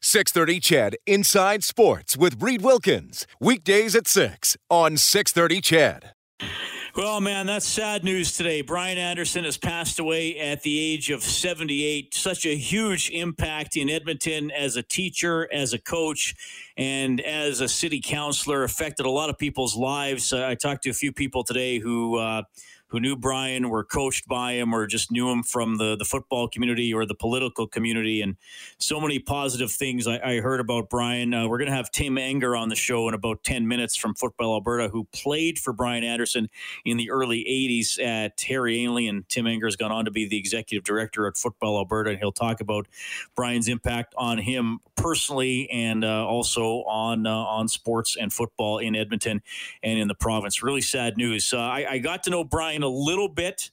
630 CHED Inside Sports with Reed Wilkins. Weekdays at 6 on 630 CHED. Well, man, that's sad news today. Brian Anderson has passed away at the age of 78. Such a huge impact in Edmonton as a teacher, as a coach, and as a city councilor. Affected a lot of people's lives. I talked to a few people today who. Uh, who knew Brian, were coached by him, or just knew him from the, the football community or the political community. And so many positive things I, I heard about Brian. Uh, we're going to have Tim Enger on the show in about 10 minutes from Football Alberta, who played for Brian Anderson in the early 80s at Harry Ainlay. And Tim Enger has gone on to be the executive director at Football Alberta. And he'll talk about Brian's impact on him personally and uh, also on, uh, on sports and football in Edmonton and in the province. Really sad news. Uh, I, I got to know Brian a little bit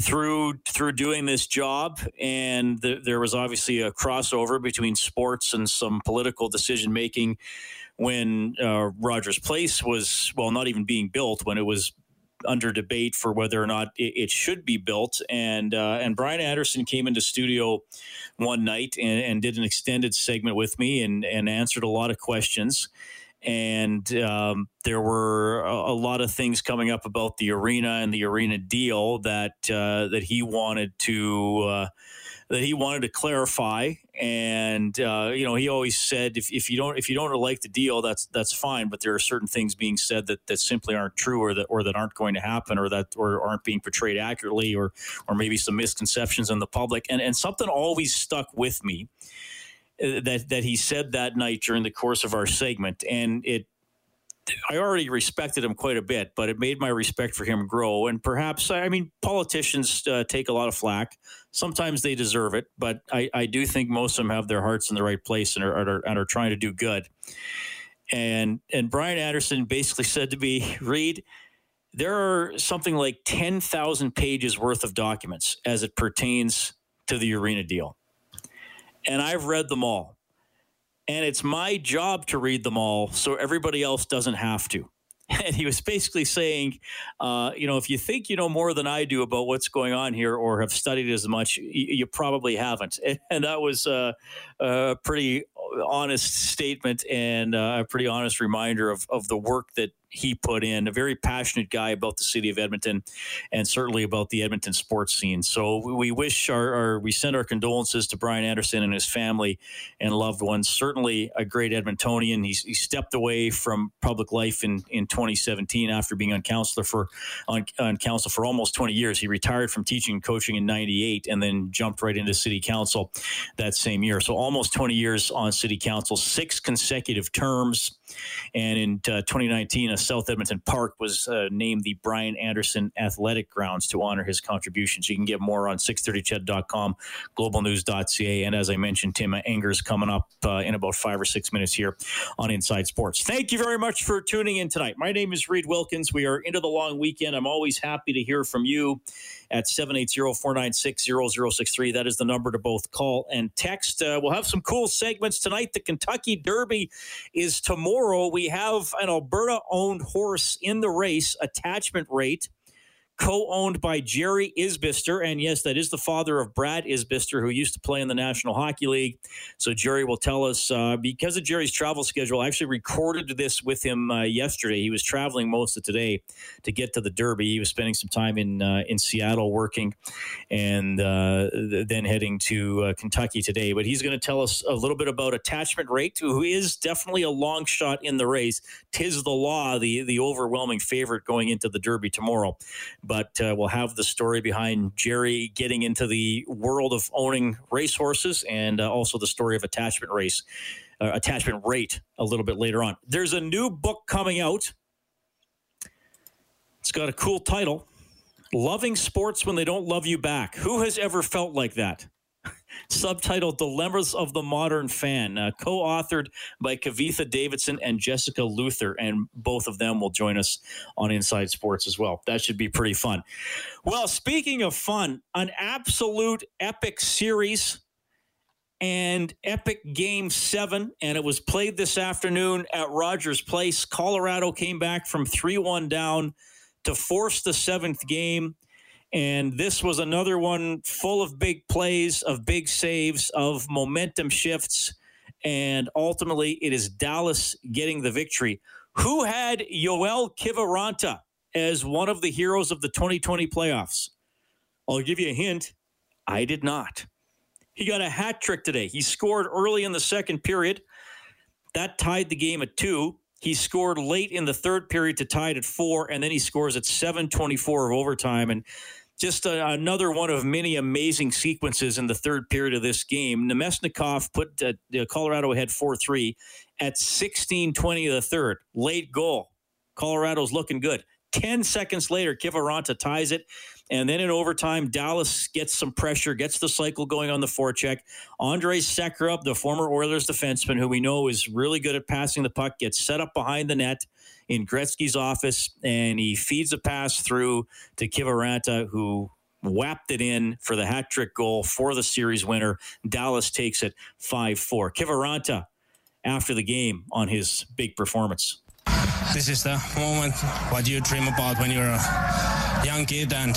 through through doing this job. And the, there was obviously a crossover between sports and some political decision making when uh, Rogers Place was well not even being built when it was under debate for whether or not it, it should be built. And uh, and Brian Anderson came into studio one night and, and did an extended segment with me and and answered a lot of questions and um, there were a, a, lot of things coming up about the arena and the arena deal that uh, that he wanted to uh, that he wanted to clarify. And uh, you know, he always said, if, if you don't if you don't like the deal, that's that's fine. But there are certain things being said that, that simply aren't true, or that or that aren't going to happen, or that or aren't being portrayed accurately, or or maybe some misconceptions in the public. And and something always stuck with me that that he said that night during the course of our segment, and it. I already respected him quite a bit, but it made my respect for him grow. And perhaps, I mean, politicians uh, take a lot of flack. Sometimes they deserve it, but I, I, do think most of them have their hearts in the right place and are, are, and are trying to do good. And and Brian Anderson basically said to me, Reed, there are something like ten thousand pages worth of documents as it pertains to the arena deal and I've read them all. And it's my job to read them all so everybody else doesn't have to. And he was basically saying, uh, you know, if you think you know more than I do about what's going on here or have studied as much, you, you probably haven't. And that was uh, a pretty honest statement and uh, a pretty honest reminder of, of the work that he put in. A very passionate guy about the city of Edmonton, and certainly about the Edmonton sports scene. So we wish our, our, we send our condolences to Brian Anderson and his family and loved ones. Certainly a great Edmontonian. He stepped away from public life in, in 2017 after being on council for on, on council for almost 20 years. He retired from teaching and coaching in '98 and then jumped right into city council that same year. So almost 20 years on city council, six consecutive terms. And in uh, 2019, a South Edmonton Park was uh, named the Brian Anderson Athletic Grounds to honor his contributions. You can get more on 630ched.com, globalnews.ca. And as I mentioned, Tim Enger's coming up uh, in about five or six minutes here on Inside Sports. Thank you very much for tuning in tonight. My name is Reed Wilkins. We are into the long weekend. I'm always happy to hear from you at 780-496-0063. That is the number to both call and text. Uh, we'll have some cool segments tonight. The Kentucky Derby is tomorrow. We have an Alberta-owned horse in the race, attachment rate co-owned by Jerry Isbister, and yes, that is the father of Brad Isbister, who used to play in the National Hockey League. So Jerry will tell us uh, because of Jerry's travel schedule. I actually recorded this with him uh, yesterday. He was traveling most of today to get to the Derby. He was spending some time in uh, in Seattle working, and uh, then heading to uh, Kentucky today. But he's going to tell us a little bit about attachment rate, who is definitely a long shot in the race. Tiz the Law, the the overwhelming favorite going into the Derby tomorrow but uh, we'll have the story behind Jerry getting into the world of owning racehorses and uh, also the story of attachment race, uh, attachment rate a little bit later on. There's a new book coming out. It's got a cool title Loving Sports When They Don't Love You Back. Who has ever felt like that? Subtitled Dilemmas of the Modern Fan, uh, co authored by Kavitha Davidson and Jessica Luther. And both of them will join us on Inside Sports as well. That should be pretty fun. Well, speaking of fun, an absolute epic series and epic game seven, and it was played this afternoon at Rogers Place. Colorado came back from 3 1 down to force the seventh game. And this was another one full of big plays, of big saves, of momentum shifts. And ultimately, it is Dallas getting the victory. Who had Joel Kiviranta as one of the heroes of the 2020 playoffs? I'll give you a hint. I did not. He got a hat trick today. He scored early in the second period. That tied the game at two. He scored late in the third period to tie it at four, and then he scores at 7:24 of overtime. And just a, another one of many amazing sequences in the third period of this game. Namestnikov put uh, Colorado ahead 4 3 at 16:20 of the third. Late goal. Colorado's looking good. 10 seconds later, Kiviranta ties it. And then in overtime, Dallas gets some pressure, gets the cycle going on the forecheck. Andre Sekera, the former Oilers defenseman, who we know is really good at passing the puck, gets set up behind the net in Gretzky's office, and he feeds a pass through to Kiviranta, who whapped it in for the hat trick goal for the series winner. Dallas takes it 5 4. Kiviranta after the game on his big performance. This is the moment what you dream about when you're a young kid and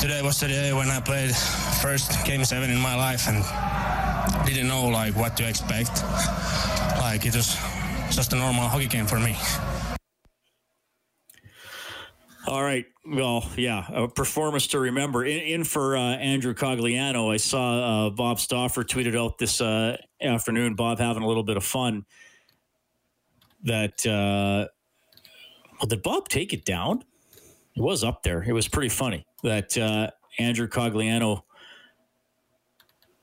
today was the day when I played first game seven in my life and didn't know like what to expect. Like it was just a normal hockey game for me. All right. Well, yeah, a performance to remember. In, in for uh, Andrew Cogliano, I saw uh, Bob Stauffer tweeted out this uh, afternoon. Bob having a little bit of fun that uh, well, did Bob take it down? It was up there. It was pretty funny that uh, Andrew Cogliano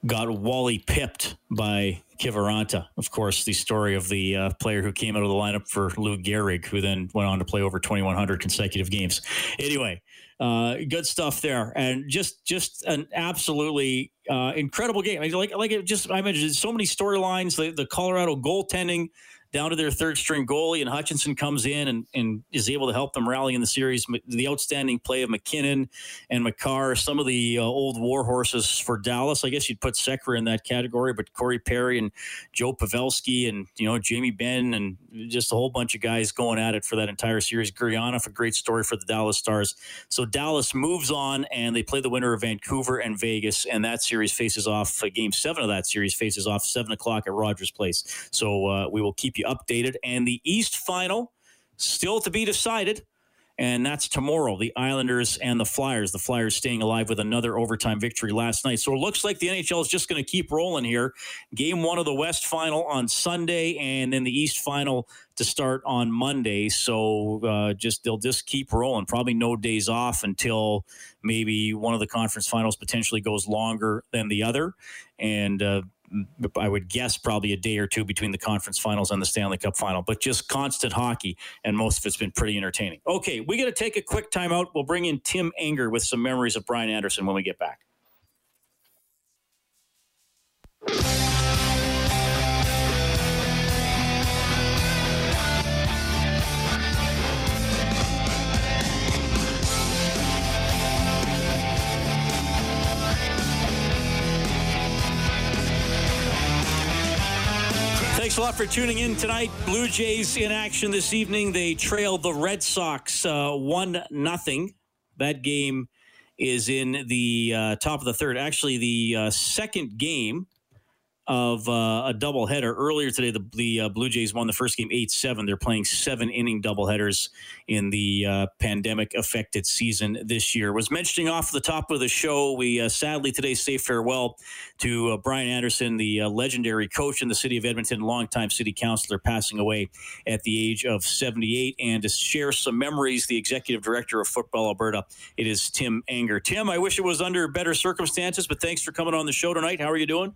got Wally pipped by Kiviranta. Of course, the story of the uh, player who came out of the lineup for Lou Gehrig, who then went on to play over 2,100 consecutive games. Anyway, uh, good stuff there, and just just an absolutely uh, incredible game. Like like it just I mentioned so many storylines. The the Colorado goaltending down to their third string goalie, and Hutchinson comes in and, and is able to help them rally in the series. The outstanding play of MacKinnon and Makar, some of the uh, old war horses for Dallas. I guess you'd put Sekera in that category, but Corey Perry and Joe Pavelski and you know Jamie Benn and just a whole bunch of guys going at it for that entire series. Gurianov, a great story for the Dallas Stars. So Dallas moves on and they play the winner of Vancouver and Vegas, and that series faces off. Uh, game seven of that series faces off seven o'clock at Rogers Place. So uh, we will keep you updated. And the East final still to be decided. And that's tomorrow, the Islanders and the Flyers. The Flyers staying alive with another overtime victory last night. So it looks like the NHL is just going to keep rolling here. Game one of the West final on Sunday, and then the East final to start on Monday. So uh, just they'll just keep rolling. Probably no days off until maybe one of the conference finals potentially goes longer than the other. And uh, I would guess probably a day or two between the conference finals and the Stanley Cup final, but just constant hockey, and most of it's been pretty entertaining. Okay, we got to take a quick timeout. We'll bring in Tim Enger with some memories of Brian Anderson when we get back. Thanks a lot for tuning in tonight. Blue Jays in action this evening. They trailed the Red Sox uh, one nothing. That game is in the uh, top of the third. Actually, the uh, second game of uh, a doubleheader. Earlier today, the, the uh, Blue Jays won the first game 8 7. They're playing seven inning doubleheaders in the uh, pandemic affected season this year. Was mentioning off the top of the show, we uh, sadly today say farewell to uh, Brian Anderson, the uh, legendary coach in the city of Edmonton, longtime city councilor, passing away at the age of 78. And to share some memories, the executive director of Football Alberta, it is Tim Enger. Tim, I wish it was under better circumstances, but thanks for coming on the show tonight. How are you doing?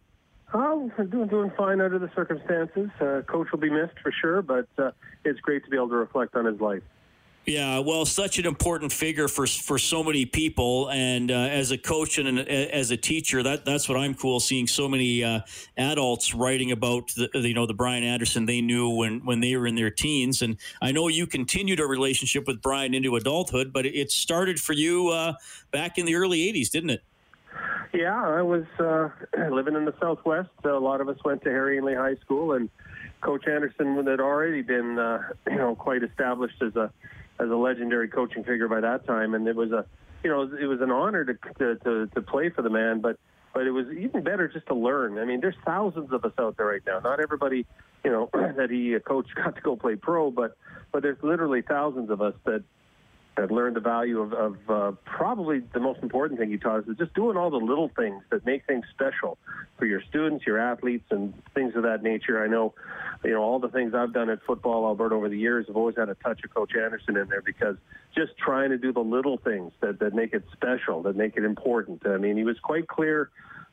Oh, doing doing fine under the circumstances. Uh, Coach will be missed for sure, but uh, it's great to be able to reflect on his life. Yeah, well, such an important figure for for so many people, and uh, as a coach and an, as a teacher, that that's what I'm cool seeing so many uh, adults writing about the you know the Brian Anderson they knew when when they were in their teens, and I know you continued a relationship with Brian into adulthood, but it started for you uh, back in the early '80s, didn't it? Yeah, I was uh, living in the Southwest. A lot of us went to Harry Ainlay High School, and Coach Anderson had already been, uh, you know, quite established as a as a legendary coaching figure by that time, and it was a, you know, it was an honor to to to, to play for the man, but but it was even better just to learn. I mean, there's thousands of us out there right now. Not everybody, you know, that he uh, coached got to go play pro, but but there's literally thousands of us that I've learned the value of, of uh, probably the most important thing he taught us is just doing all the little things that make things special for your students, your athletes, and things of that nature. I know, you know, all the things I've done at Football Alberta over the years have always had a touch of Coach Anderson in there because just trying to do the little things that, that make it special, that make it important. I mean, he was quite clear,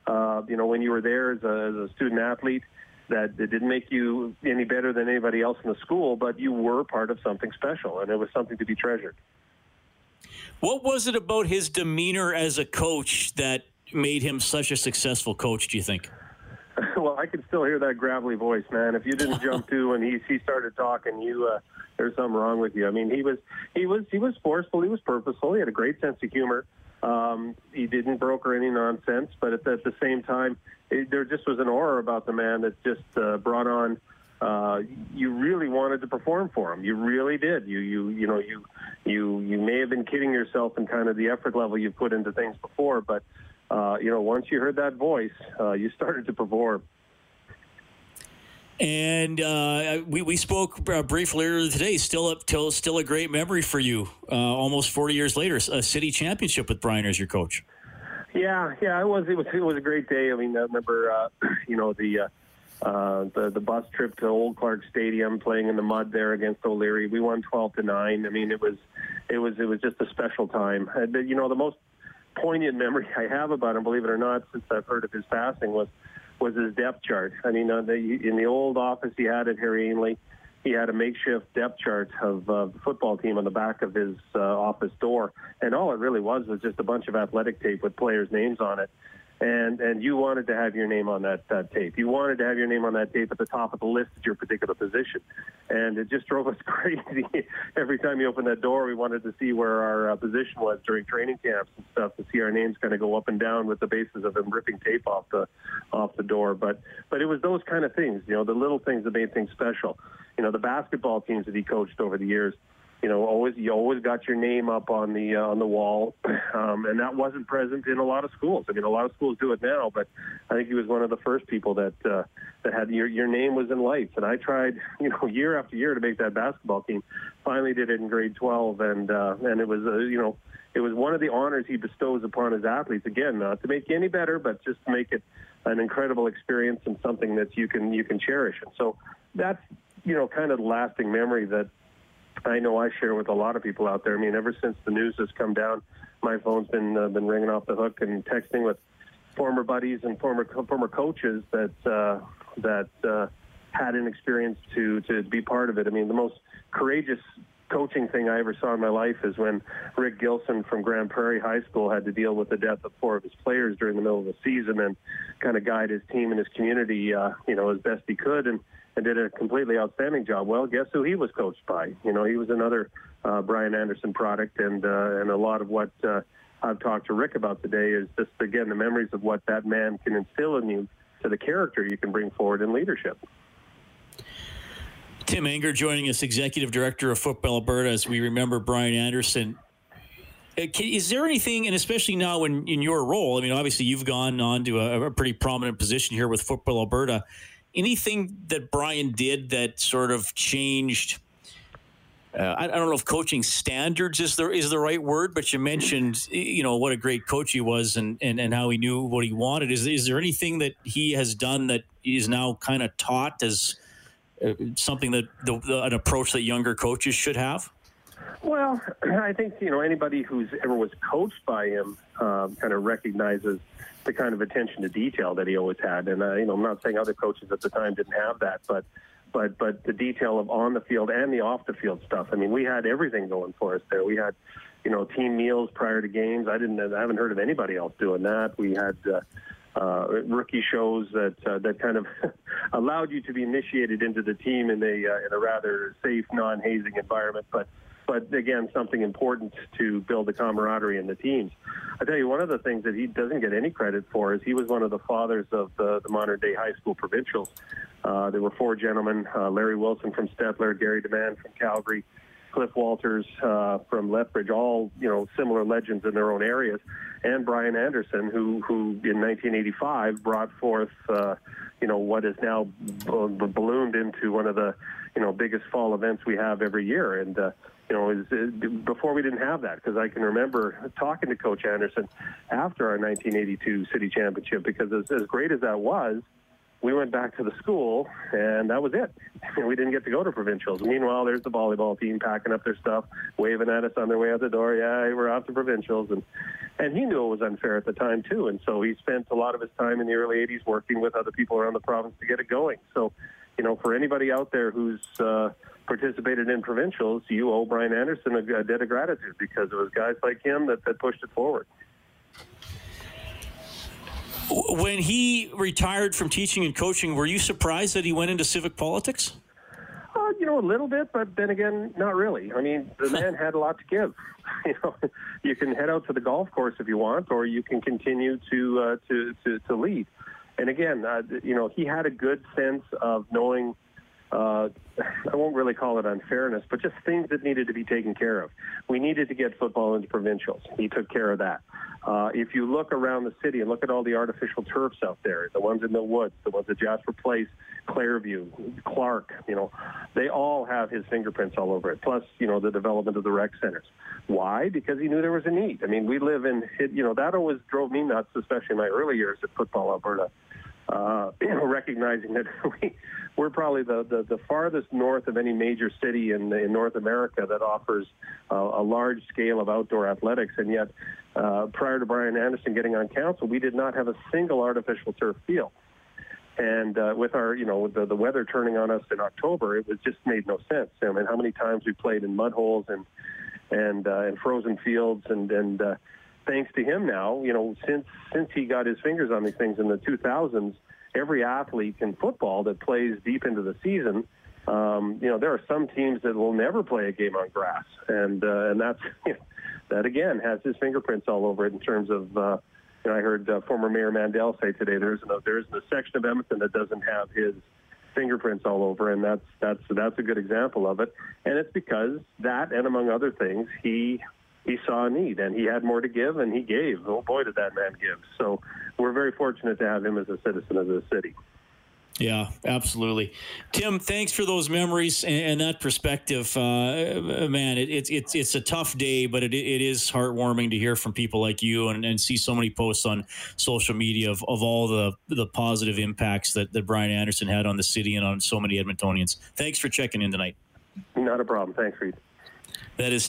uh, you know, when you were there as a, as a student athlete that it didn't make you any better than anybody else in the school, but you were part of something special, and it was something to be treasured. What was it about his demeanor as a coach that made him such a successful coach, do you think? Well, I could still hear that gravelly voice, man. If you didn't jump to when he he started talking, you uh, there's something wrong with you. I mean, he was he was he was forceful, he was purposeful, he had a great sense of humor. Um, he didn't broker any nonsense, but at the, at the same time, it, there just was an aura about the man that just uh, brought on uh, you really wanted to perform for him. You really did. You you you know you you you may have been kidding yourself in kind of the effort level you put into things before, but uh, you know once you heard that voice, uh, you started to perform. And uh, we, we spoke uh, briefly earlier today. Still, up till still a great memory for you. Uh, almost forty years later, a city championship with Brian as your coach. Yeah, yeah, it was. It was. It was a great day. I mean, I remember, uh, you know, the uh, the the bus trip to Old Clarke Stadium, playing in the mud there against O'Leary. We won 12 to nine. I mean, it was it was it was just a special time. And, you know, the most poignant memory I have about him, believe it or not, since I've heard of his passing, was was his depth chart. I mean, uh, the, in the old office he had at Harry Ainlay, he had a makeshift depth chart of uh, the football team on the back of his uh, office door, and all it really was was just a bunch of athletic tape with players' names on it and and you wanted to have your name on that, that tape. You wanted to have your name on that tape at the top of the list at your particular position, and it just drove us crazy. Every time you opened that door, we wanted to see where our uh, position was during training camps and stuff to see our names kind of go up and down with the basis of them ripping tape off the off the door. But but it was those kind of things, you know, the little things that made things special. You know, the basketball teams that he coached over the years you know, always you always got your name up on the uh, on the wall, um, and that wasn't present in a lot of schools. I mean, a lot of schools do it now, but I think he was one of the first people that uh, that had your your name was in lights. And I tried, you know, year after year to make that basketball team. Finally, did it in grade 12, and uh, and it was uh, you know it was one of the honors he bestows upon his athletes. Again, not to make you any better, but just to make it an incredible experience and something that you can you can cherish. And so that's you know kind of lasting memory that I know I share with a lot of people out there. I mean, ever since the news has come down, my phone's been uh, been ringing off the hook and texting with former buddies and former former coaches that uh, that uh, had an experience to to be part of it. I mean, the most courageous coaching thing I ever saw in my life is when Rick Gilson from Grande Prairie High School had to deal with the death of four of his players during the middle of the season and kind of guide his team and his community, uh, you know, as best he could. And and did a completely outstanding job. Well, guess who he was coached by? You know, he was another uh, Brian Anderson product, and uh, and a lot of what uh, I've talked to Rick about today is just again the memories of what that man can instill in you to the character you can bring forward in leadership. Tim Enger joining us, Executive Director of Football Alberta, as we remember Brian Anderson. Uh, is there anything, and especially now in, in your role, I mean, obviously you've gone on to a, a pretty prominent position here with Football Alberta anything that Brian did that sort of changed? Uh, I, I, don't know if coaching standards is the is the right word, but you mentioned you know what a great coach he was and, and, and how he knew what he wanted. Is is there anything that he has done that is now kind of taught as uh, something that the, the, an approach that younger coaches should have? Well, I think you know anybody who's ever was coached by him um, kind of recognizes the kind of attention to detail that he always had. And uh, you know, I'm not saying other coaches at the time didn't have that, but but but the detail of on the field and the off the field stuff. I mean, we had everything going for us there. We had, you know, team meals prior to games. I didn't. I haven't heard of anybody else doing that. We had. Uh, uh, rookie shows that uh, that kind of allowed you to be initiated into the team in a uh, in a rather safe, non-hazing environment. But but again, something important to build the camaraderie in the teams. I tell you, one of the things that he doesn't get any credit for is he was one of the fathers of the, the modern day high school provincials. Uh, there were four gentlemen: uh, Larry Wilson from Stettler, Gary DeMann from Calgary, Cliff Walters uh, from Lethbridge, all you know similar legends in their own areas, and Brian Anderson, who who in 1985 brought forth uh, you know what is now ballooned into one of the you know biggest fall events we have every year, and uh, you know, is, before we didn't have that because I can remember talking to Coach Anderson after our 1982 city championship because as, as great as that was, we went back to the school and that was it. we didn't get to go to provincials. Meanwhile, there's the volleyball team packing up their stuff, waving at us on their way out the door. Yeah, we're off to provincials, and and he knew it was unfair at the time too. And so he spent a lot of his time in the early 80s working with other people around the province to get it going. So, you know, for anybody out there who's uh, participated in provincials, you owe Brian Anderson a, a debt of gratitude because it was guys like him that, that pushed it forward. When he retired from teaching and coaching, were you surprised that he went into civic politics? Uh, you know, a little bit, but then again, not really. I mean, the man had a lot to give. You know, you can head out to the golf course if you want, or you can continue to uh, to, to to lead. And again, uh, you know, he had a good sense of knowing uh, I won't really call it unfairness, but just things that needed to be taken care of. We needed to get football into provincials. He took care of that. Uh, if you look around the city and look at all the artificial turfs out there, the ones in the woods, the ones at Jasper Place, Clairview, Clarke, you know, they all have his fingerprints all over it. Plus, you know, the development of the rec centers. Why? Because he knew there was a need. I mean, we live in, you know, that always drove me nuts, especially in my early years at Football Alberta uh, you know, recognizing that we, we're probably the, the, the, farthest north of any major city in, in North America that offers uh, a large scale of outdoor athletics. And yet, uh, prior to Brian Anderson getting on council, we did not have a single artificial turf field. And uh, with our, you know, the, the weather turning on us in October, it was just made no sense. I mean, how many times we played in mud holes and and uh, and frozen fields and and uh, thanks to him now, you know, since since he got his fingers on these things in the 2000s, every athlete in football that plays deep into the season, um, you know, there are some teams that will never play a game on grass, and uh, and that's that again has his fingerprints all over it in terms of. Uh, you know, I heard uh, former Mayor Mandel say today there isn't a, there isn't a section of Edmonton that doesn't have his fingerprints all over, and that's that's that's a good example of it. And it's because that, and among other things, he he saw a need and he had more to give and he gave. Oh boy, did that man give. So we're very fortunate to have him as a citizen of the city. Yeah, absolutely. Tim, thanks for those memories and, and that perspective. Uh, man, it, it, it's it's a tough day, but it, it is heartwarming to hear from people like you and, and see so many posts on social media of, of all the, the positive impacts that, that Brian Anderson had on the city and on so many Edmontonians. Thanks for checking in tonight. Not a problem. Thanks, Reed. That is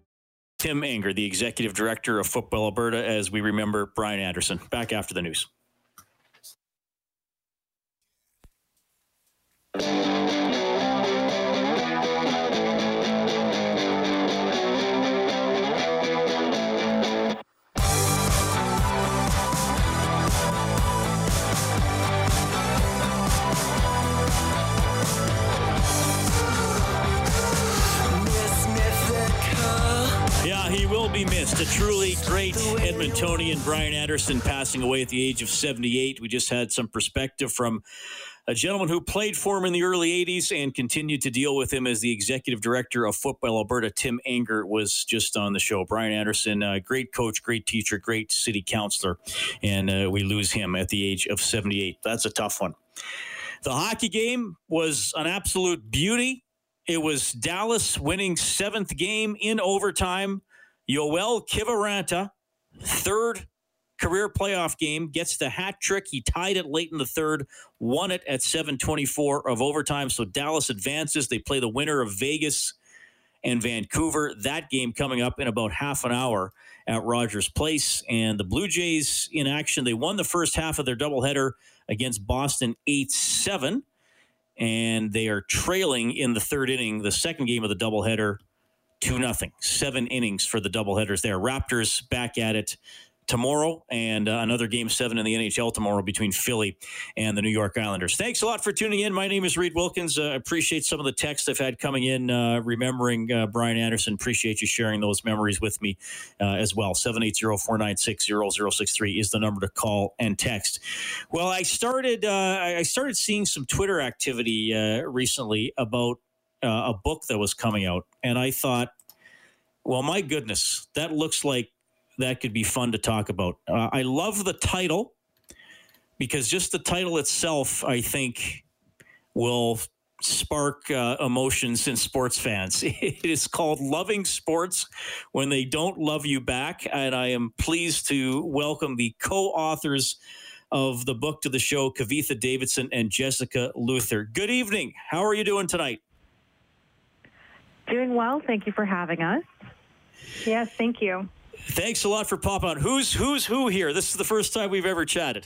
Tim Enger, the executive director of Football Alberta, as we remember Brian Anderson. Back after the news. Be missed. A truly great Edmontonian, Brian Anderson, passing away at the age of 78. We just had some perspective from a gentleman who played for him in the early 80s and continued to deal with him as the executive director of Football Alberta. Tim Enger was just on the show. Brian Anderson, uh, great coach, great teacher, great city councilor, and uh, we lose him at the age of 78. That's a tough one. The hockey game was an absolute beauty It was Dallas winning seventh game in overtime. Yoel Kiviranta, third career playoff game, gets the hat trick. He tied it late in the third, won it at 724 of overtime. So Dallas advances. They play the winner of Vegas and Vancouver. That game coming up in about half an hour at Rogers Place. And the Blue Jays in action. They won the first half of their doubleheader against Boston 8 7. And they are trailing in the third inning, the second game of the doubleheader, 2 0. Seven innings for the doubleheaders there. Raptors back at it tomorrow and uh, another game seven in the NHL tomorrow between Philly and the New York Islanders. Thanks a lot for tuning in. My name is Reed Wilkins. I uh, appreciate some of the texts I've had coming in, uh, remembering uh, Brian Anderson. Appreciate you sharing those memories with me uh, as well. 780 496 0063 is the number to call and text. Well, I started, uh, I started seeing some Twitter activity recently about a book that was coming out, and I thought, well, my goodness, that looks like that could be fun to talk about. Uh, I love the title because just the title itself, I think, will spark uh, emotions in sports fans. It is called Loving Sports When They Don't Love You Back. And I am pleased to welcome the co authors of the book to the show, Kavitha Davidson and Jessica Luther. Good evening. How are you doing tonight? Doing well. Thank you for having us. Yes, thank you. Thanks a lot for popping on. Who's who's who here? This is the first time we've ever chatted.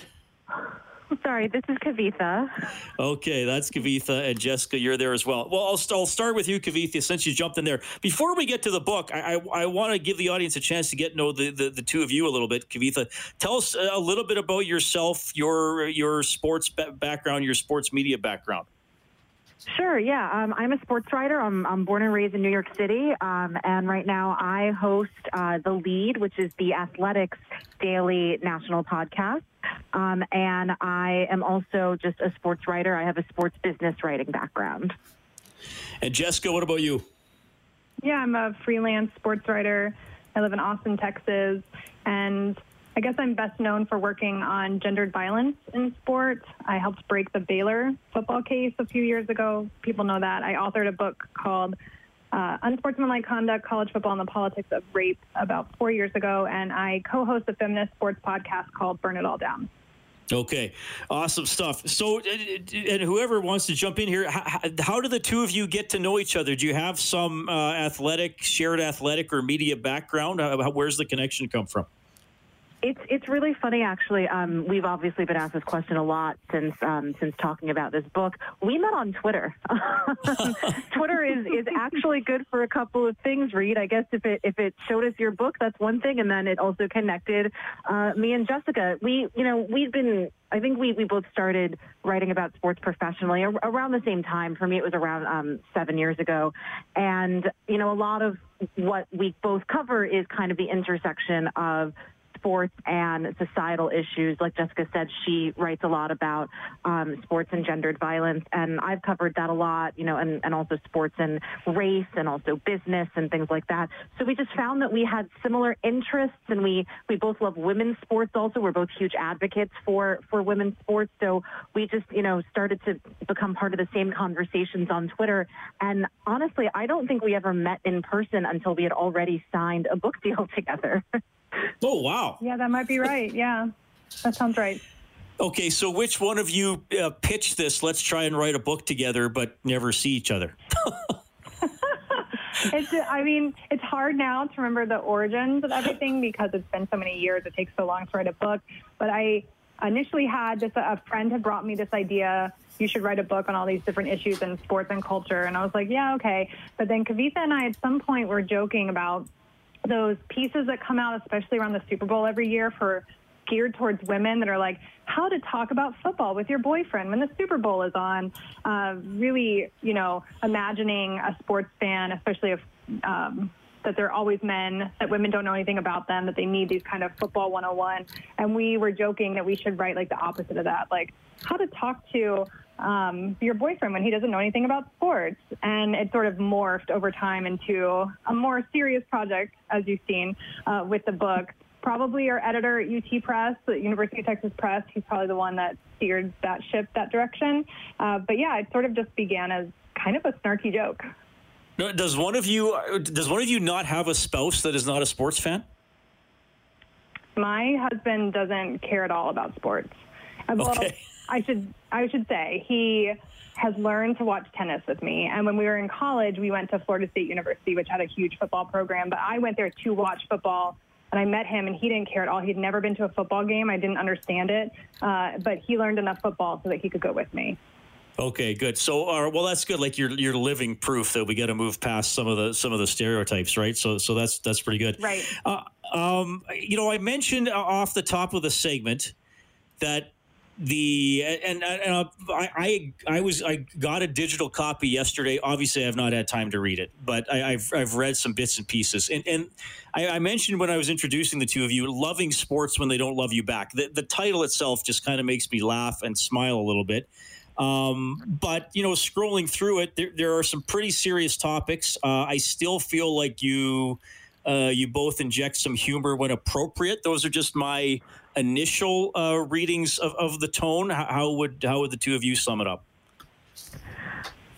Sorry, this is Kavitha. Okay, that's Kavitha and Jessica. You're there as well. Well, I'll, I'll start with you, Kavitha, since you jumped in there. Before we get to the book, I, I, I want to give the audience a chance to get to know the, the, the, two of you a little bit. Kavitha, tell us a little bit about yourself, your your sports background, your sports media background. Sure, yeah. Um, I'm a sports writer. I'm, I'm, born and raised in New York City. Um, and right now I host uh, The Lead, which is the Athletic's Daily National Podcast. Um, and I am also just a sports writer. I have a sports business writing background. And Jessica, what about you? Yeah, I'm a freelance sports writer. I live in Austin, Texas. And I guess I'm best known for working on gendered violence in sport. I helped break the Baylor football case a few years ago. People know that. I authored a book called uh, Unsportsmanlike Conduct, College Football, and the Politics of Rape about four years ago, and I co host a feminist sports podcast called Burn It All Down. Okay, awesome stuff. So, and whoever wants to jump in here, how, how do the two of you get to know each other? Do you have some uh, athletic, shared athletic or media background? Where's the connection come from? It's it's really funny actually. Um, we've obviously been asked this question a lot since um, since talking about this book. We met on Twitter. Twitter is, is actually good for a couple of things. Reed, I guess if it if it showed us your book, that's one thing, and then it also connected uh, me and Jessica. We you know we've been I think we, we both started writing about sports professionally around the same time. For me, it was around um, seven years ago. And, you know, a lot of what we both cover is kind of the intersection of sports and societal issues. Like Jessica said, she writes a lot about um, sports and gendered violence, and I've covered that a lot, you know, and, and also sports and race and also business and things like that. So we just found that we had similar interests, and we we both love women's sports. Also, we're both huge advocates for for women's sports. So we just you know started to become part of the same conversations on Twitter. And honestly, I don't think we ever met in person until we had already signed a book deal together. Oh, wow. Yeah, that might be right. Yeah, that sounds right. Okay, so which one of you uh, pitched this? Let's try and write a book together, but never see each other. it's, I mean, it's hard now to remember the origins of everything because it's been so many years. It takes so long to write a book. But I initially had this, a friend had brought me this idea you should write a book on all these different issues in sports and culture. And I was like, yeah, okay. But then Kavitha and I at some point were joking about those pieces that come out, especially around the Super Bowl every year for geared towards women that are like how to talk about football with your boyfriend when the Super Bowl is on. Uh, really, you know, imagining a sports fan, especially if um, that they're always men, that women don't know anything about them, that they need these kind of football 101. And we were joking that we should write like the opposite of that, like how to talk to um, your boyfriend when he doesn't know anything about sports. And it sort of morphed over time into a more serious project, as you've seen uh, with the book. Probably our editor at UT Press, the University of Texas Press, he's probably the one that steered that ship that direction. Uh, but yeah, it sort of just began as kind of a snarky joke. Does one of you does one of you not have a spouse that is not a sports fan? My husband doesn't care at all about sports. Well, Okay. I should I should say he has learned to watch tennis with me. And when we were in college, we went to Florida State University, which had a huge football program. But I went there to watch football. And I met him, and he didn't care at all. He'd never been to a football game. I didn't understand it, uh, but he learned enough football so that he could go with me. Okay, good. So, uh, well, that's good. Like you're you're living proof that we got to move past some of the some of the stereotypes, right? So, so that's that's pretty good. Right. Uh, um, you know, I mentioned uh, off the top of the segment that the and, and uh, I, I I was I got a digital copy yesterday. Obviously, I've not had time to read it, but I, I've I've read some bits and pieces. And and I, I mentioned when I was introducing the two of you, loving sports when they don't love you back. The the title itself just kind of makes me laugh and smile a little bit. Um, but you know, scrolling through it, there, there are some pretty serious topics. Uh, I still feel like you uh, you both inject some humor when appropriate. Those are just my initial uh, readings of, of the tone. How, would how would the two of you sum it up?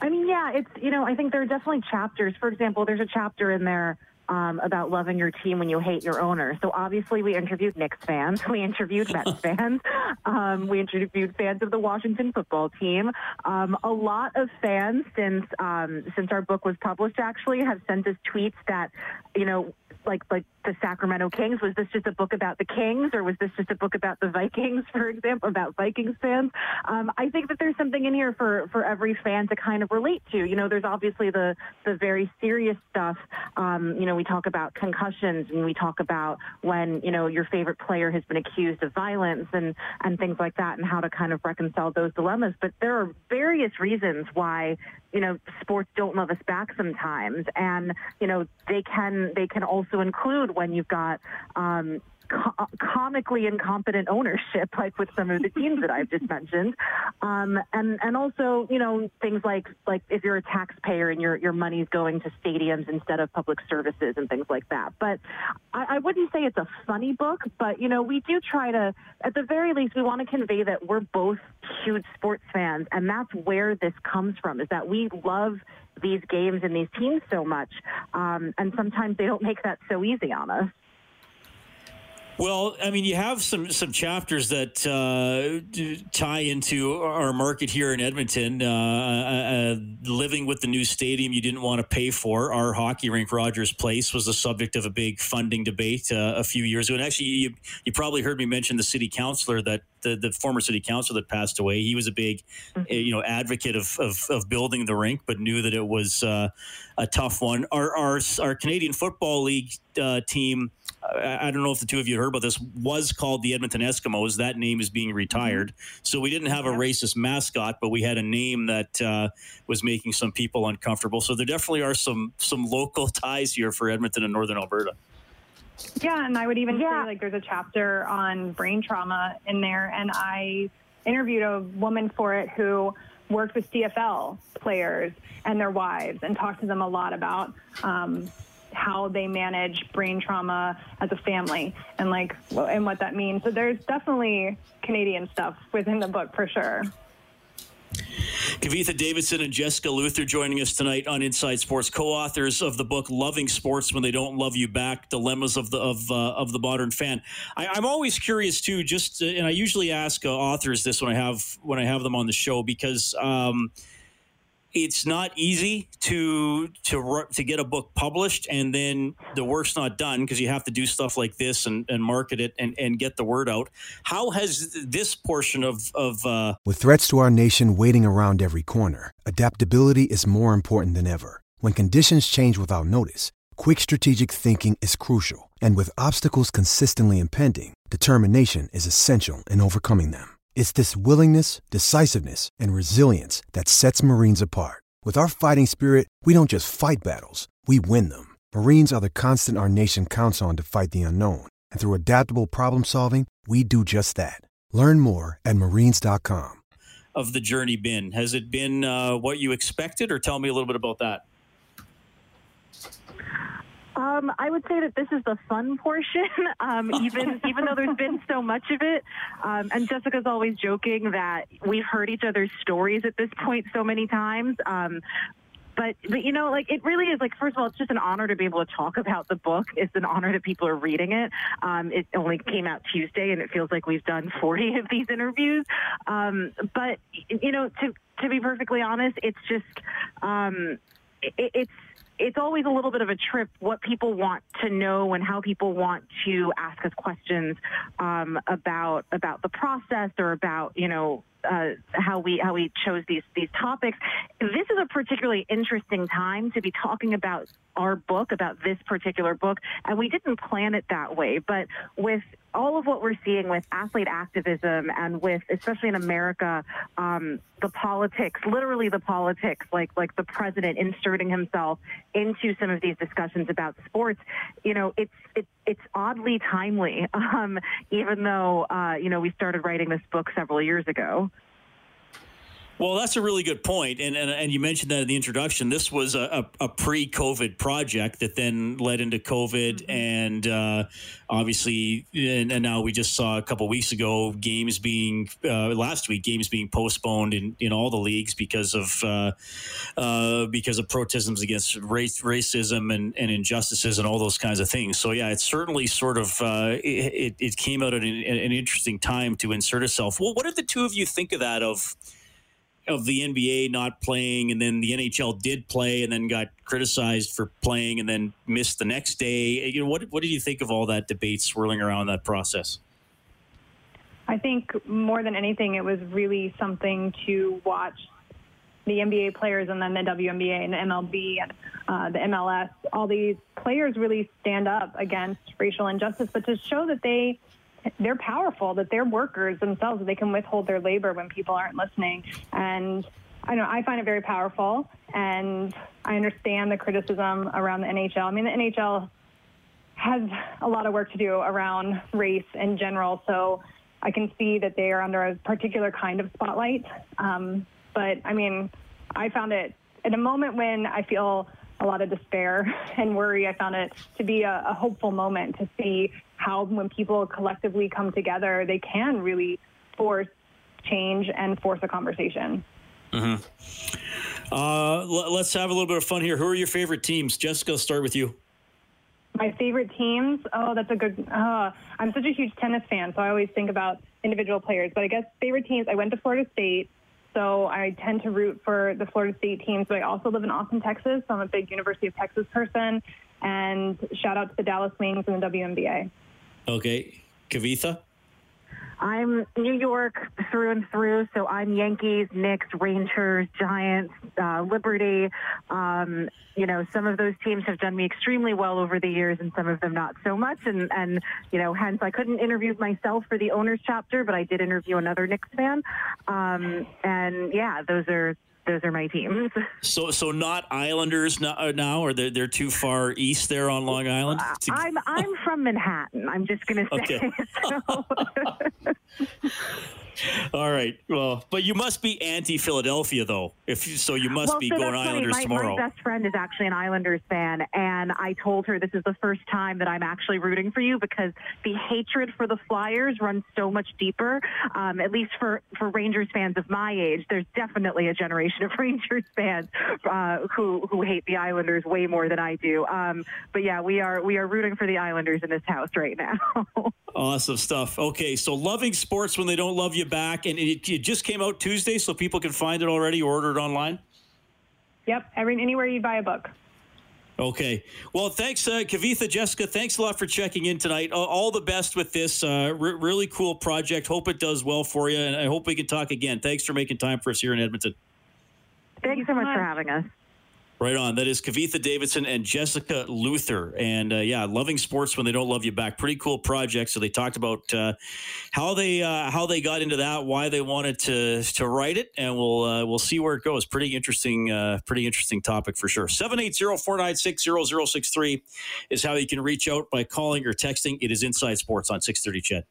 I mean, yeah, it's, you know, I think there are definitely chapters. For example, there's a chapter in there um, about loving your team when you hate your owner. So obviously, we interviewed Knicks fans, we interviewed Mets fans, um, we interviewed fans of the Washington football team. Um, a lot of fans since um, since our book was published actually have sent us tweets that, you know, like like the Sacramento Kings. Was this just a book about the Kings, or was this just a book about the Vikings, for example, about Vikings fans? Um, I think that there's something in here for for every fan to kind of relate to. You know, there's obviously the the very serious stuff. Um, you know, we talk about concussions, and we talk about when you know your favorite player has been accused of violence, and and things like that, and how to kind of reconcile those dilemmas. But there are various reasons why you know sports don't love us back sometimes, and you know they can they can also include when you've got um, co- comically incompetent ownership, like with some of the teams that I've just mentioned, um, and and also you know things like like if you're a taxpayer and your your money's going to stadiums instead of public services and things like that. But I, I wouldn't say it's a funny book, but you know we do try to, at the very least, we want to convey that we're both huge sports fans, and that's where this comes from. Is that we love these games and these teams so much, um, and sometimes they don't make that so easy on us. Well, I mean, you have some some chapters that uh, tie into our market here in Edmonton. Uh, uh, living with the new stadium you didn't want to pay for. Our hockey rink, Rogers Place, was the subject of a big funding debate uh, a few years ago. And actually, you you probably heard me mention the city councilor that the, the former city councilor that passed away. He was a big, uh, you know, advocate of, of, of building the rink, but knew that it was uh, a tough one. Our our, our Canadian Football League uh, team. I I don't know if the two of you heard about this. Was called the Edmonton Eskimos. That name is being retired. So we didn't have a racist mascot, but we had a name that uh, was making some people uncomfortable. So there definitely are some some local ties here for Edmonton and Northern Alberta. Yeah, and I would even Yeah. say like there's a chapter on brain trauma in there, and I interviewed a woman for it who worked with CFL players and their wives and talked to them a lot about um, how they manage brain trauma as a family and like and what that means. So there's definitely Canadian stuff within the book for sure. Kavitha Davidson and Jessica Luther joining us tonight on Inside Sports, co-authors of the book "Loving Sports When They Don't Love You Back: Dilemmas of the of uh, of the Modern Fan." I, I'm always curious too, just uh, and I usually ask uh, authors this when I have when I have them on the show because. Um, it's not easy to to to get a book published and then the work's not done because you have to do stuff like this and, and market it and, and get the word out. How has this portion of of uh, With threats to our nation waiting around every corner, adaptability is more important than ever. When conditions change without notice, quick strategic thinking is crucial. And with obstacles consistently impending, determination is essential in overcoming them. It's this willingness, decisiveness, and resilience that sets Marines apart. With our fighting spirit, we don't just fight battles, we win them. Marines are the constant our nation counts on to fight the unknown. And through adaptable problem solving, we do just that. Learn more at marines.com. of the journey been? Has it been uh, what you expected, or tell me a little bit about that? Um, I would say that this is the fun portion, um, even even though there's been so much of it. Um, and Jessica's always joking that we've heard each other's stories at this point so many times. Um, but but you know, like it really is like first of all, it's just an honor to be able to talk about the book. It's an honor that people are reading it. Um, it only came out Tuesday, and it feels like we've done 40 of these interviews. Um, but you know, to to be perfectly honest, it's just um, it, it's it's always a little bit of a trip what people want to know and how people want to ask us questions um, about about the process or about you know uh, how we how we chose these these topics. This is a particularly interesting time to be talking about our book, about this particular book, and we didn't plan it that way. But with all of what we're seeing with athlete activism and with, especially in America, um, the politics, literally the politics, like like the president inserting himself into some of these discussions about sports, you know, it's it's it's oddly timely, um, even though uh, you know we started writing this book several years ago. Well, that's a really good. And, and, and you mentioned that in the introduction. This was a, a, a pre COVID project that then led into COVID. Mm-hmm. And uh, obviously, and, and, now we just saw a couple weeks ago games being, uh, last week, games being postponed in, in all the leagues because of uh, uh because of protestums against race, racism and, and injustices and all those kinds of things. So, yeah, it's certainly sort of, uh, it, it came out at an, an interesting time to insert itself. Well, what did the two of you think of that? Of, of the NBA not playing, and then the NHL did play, and then got criticized for playing, and then missed the next day. You know, what what did you think of all that debate swirling around that process? I think more than anything, it was really something to watch the NBA players and then the WNBA and the MLB and uh, the MLS. All these players really stand up against racial injustice, but to show that they they're powerful, that they're workers themselves, they can withhold their labor when people aren't listening. And I know I find it very powerful, and I understand the criticism around the NHL. I mean, the NHL has a lot of work to do around race in general, so I can see that they are under a particular kind of spotlight. Um, but I mean, I found it at a moment when I feel a lot of despair and worry. I found it to be a, a hopeful moment to see how when people collectively come together, they can really force change and force a conversation. Mm-hmm. Uh, let's have a little bit of fun here. Who are your favorite teams? Jessica, I'll start with you. My favorite teams? Oh, that's a good. Uh, I'm such a huge tennis fan, so I always think about individual players. But I guess favorite teams. I went to Florida State, so I tend to root for the Florida State teams. But I also live in Austin, Texas, so I'm a big University of Texas person. And shout out to the Dallas Wings and the WNBA. Okay. Kavitha? I'm New York through and through, so I'm Yankees, Knicks, Rangers, Giants, uh, Liberty. Um, you know, some of those teams have done me extremely well over the years, and some of them not so much. And and you know, hence I couldn't interview myself for the owners chapter, but I did interview another Knicks fan. Um, and yeah, those are those are my teams. So, so not Islanders uh, now, or they're, they're too far east there on Long Island. Uh, I'm I'm from Manhattan. I'm just gonna say. Okay. So. All right. Well, but you must be anti-Philadelphia, though. If so, you must well, be so going Islanders my, tomorrow. My best friend is actually an Islanders fan, and I told her this is the first time that I'm actually rooting for you because the hatred for the Flyers runs so much deeper. Um, at least for for Rangers fans of my age, there's definitely a generation of Rangers fans uh, who who hate the Islanders way more than I do. Um, but yeah, we are we are rooting for the Islanders in this house right now. awesome stuff. Okay, so loving sports when they don't love you back, and it, it, just came out Tuesday, so people can find it already or order it online. Yep, every anywhere you buy a book. Okay. Well, thanks, uh, Kavitha, Jessica. Thanks a lot for checking in tonight. All, all the best with this. Uh, really cool project. Hope it does well for you, and I hope we can talk again. Thanks for making time for us here in Edmonton. Thanks so much for having us. Right on. That is Kavitha Davidson and Jessica Luther. And uh, yeah, loving sports when they don't love you back. Pretty cool project. So they talked about uh, how they uh, how they got into that, why they wanted to to write it, and we'll uh, we'll see where it goes. Pretty interesting, uh, pretty interesting topic for sure. 780-496-0063 is how you can reach out by calling or texting. It is Inside Sports on 630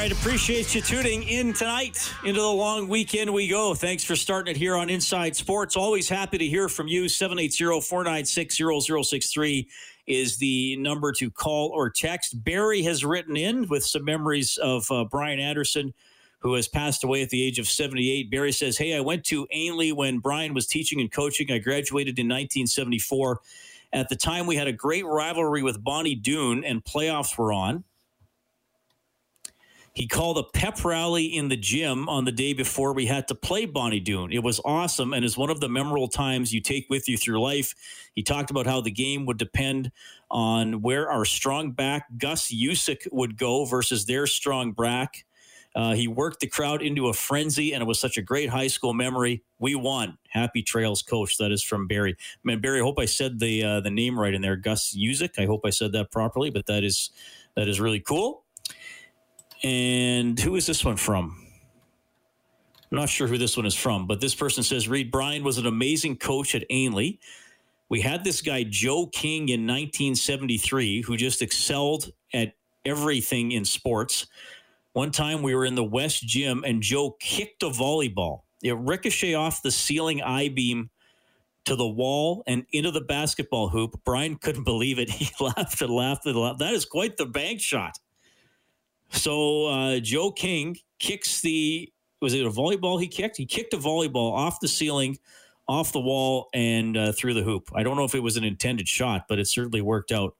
CHED. appreciate you tuning in tonight. Into the long weekend we go. Thanks for starting it here on Inside Sports. Always happy to hear from you. 780 496 0063 is the number to call or text. Barry has written in with some memories of uh, Bryan Anderson, who has passed away at the age of 78. Barry says, Hey, I went to Ainlay when Bryan was teaching and coaching. I graduated in 1974. At the time, we had a great rivalry with Bonnie Doon, and playoffs were on. He called a pep rally in the gym on the day before we had to play Bonnie Doon. It was awesome and is one of the memorable times you take with you through life. He talked about how the game would depend on where our strong back Gus Usick would go versus their strong back. Uh, he worked the crowd into a frenzy, and it was such a great high school memory. We won. Happy Trails, coach. That is from Barry. Man, Barry, I hope I said the uh, the name right in there. Gus Usick. I hope I said that properly, but that is that is really cool. And who is this one from? I'm not sure who this one is from, but this person says Reed Bryan was an amazing coach at Ainlay. We had this guy, Joe King, in 1973, who just excelled at everything in sports. One time we were in the West Gym and Joe kicked a volleyball. It ricocheted off the ceiling I beam to the wall and into the basketball hoop. Bryan couldn't believe it. He laughed and laughed and laughed. That is quite the bank shot. So uh, Joe King kicks the was it a volleyball he kicked? He kicked a volleyball off the ceiling, off the wall, and uh, through the hoop. I don't know if it was an intended shot, but it certainly worked out.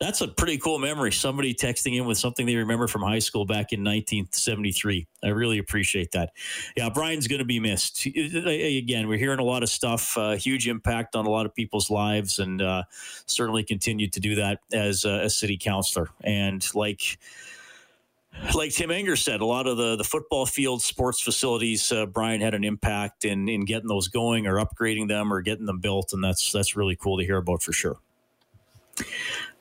That's a pretty cool memory. Somebody texting in with something they remember from high school back in 1973. I really appreciate that. Yeah, Bryan's going to be missed. Again, we're hearing a lot of stuff, uh, huge impact on a lot of people's lives, and uh, certainly continued to do that as a city councilor. And like, like Tim Enger said, a lot of the, the football field sports facilities, uh, Bryan had an impact in, in getting those going or upgrading them or getting them built. And that's, that's really cool to hear about for sure.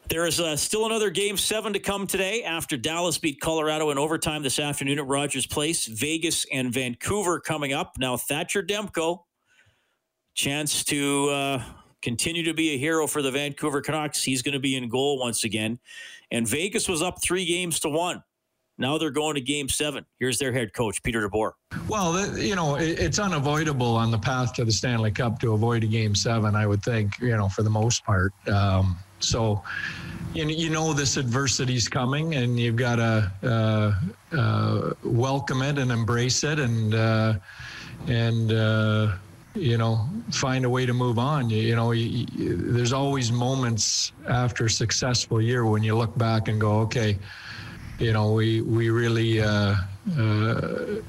There is uh, still another game seven to come today after Dallas beat Colorado in overtime this afternoon at Rogers Place. Vegas and Vancouver coming up. Now, Thatcher Demko, chance to uh, continue to be a hero for the Vancouver Canucks. He's going to be in goal once again. And Vegas was up three games to one. Now they're going to game seven. Here's their head coach, Peter DeBoer. Well, you know, it's unavoidable on the path to the Stanley Cup to avoid a game seven, I would think, you know, for the most part. Um, so, you, know, this adversity is coming and you've got to uh, uh, welcome it and embrace it and, uh, and, uh, you know, find a way to move on. You, you know, you, you, there's always moments after a successful year when you look back and go, okay, you know, we we really uh, uh,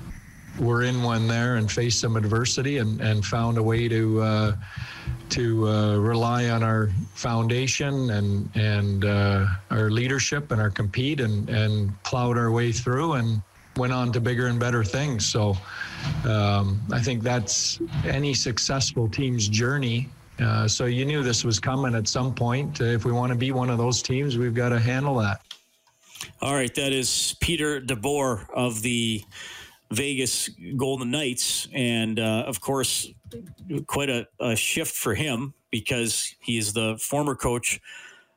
were in one there and faced some adversity and, and found a way to uh, to uh, rely on our foundation and and uh, our leadership and our compete and and plowed our way through and went on to bigger and better things. So um, I think that's any successful team's journey. Uh, so you knew this was coming at some point. if we want to be one of those teams, we've got to handle that. All right, that is Peter DeBoer of the Vegas Golden Knights, and uh, of course, quite a, a, shift for him because he is the former coach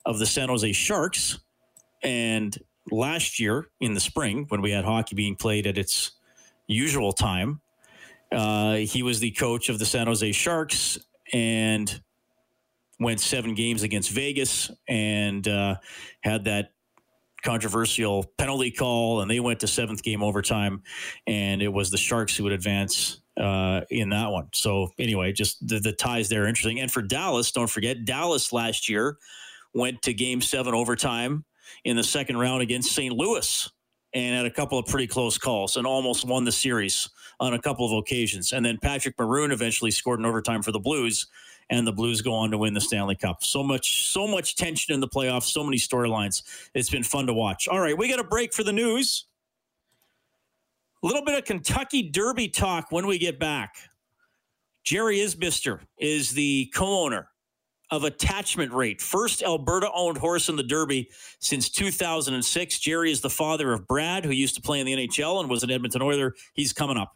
of the San Jose Sharks. And last year in the spring, when we had hockey being played at its usual time, uh, he was the coach of the San Jose Sharks and went seven games against Vegas and uh, had that controversial penalty call, and they went to seventh game overtime, and it was the Sharks who would advance uh, in that one. So anyway, just the, the ties there are interesting. And for Dallas, don't forget Dallas last year went to game seven overtime in the second round against St. Louis and had a couple of pretty close calls and almost won the series on a couple of occasions. And then Patrick Maroon eventually scored in overtime for the Blues and the Blues go on to win the Stanley Cup. So much, so much tension in the playoffs, so many storylines. It's been fun to watch. All right, we got a break for the news. A little bit of Kentucky Derby talk when we get back. Jerry Isbister is the co-owner of Attachment Rate, first Alberta-owned horse in the Derby since 2006. Jerry is the father of Brad, who used to play in the NHL and was an Edmonton Oiler. He's coming up.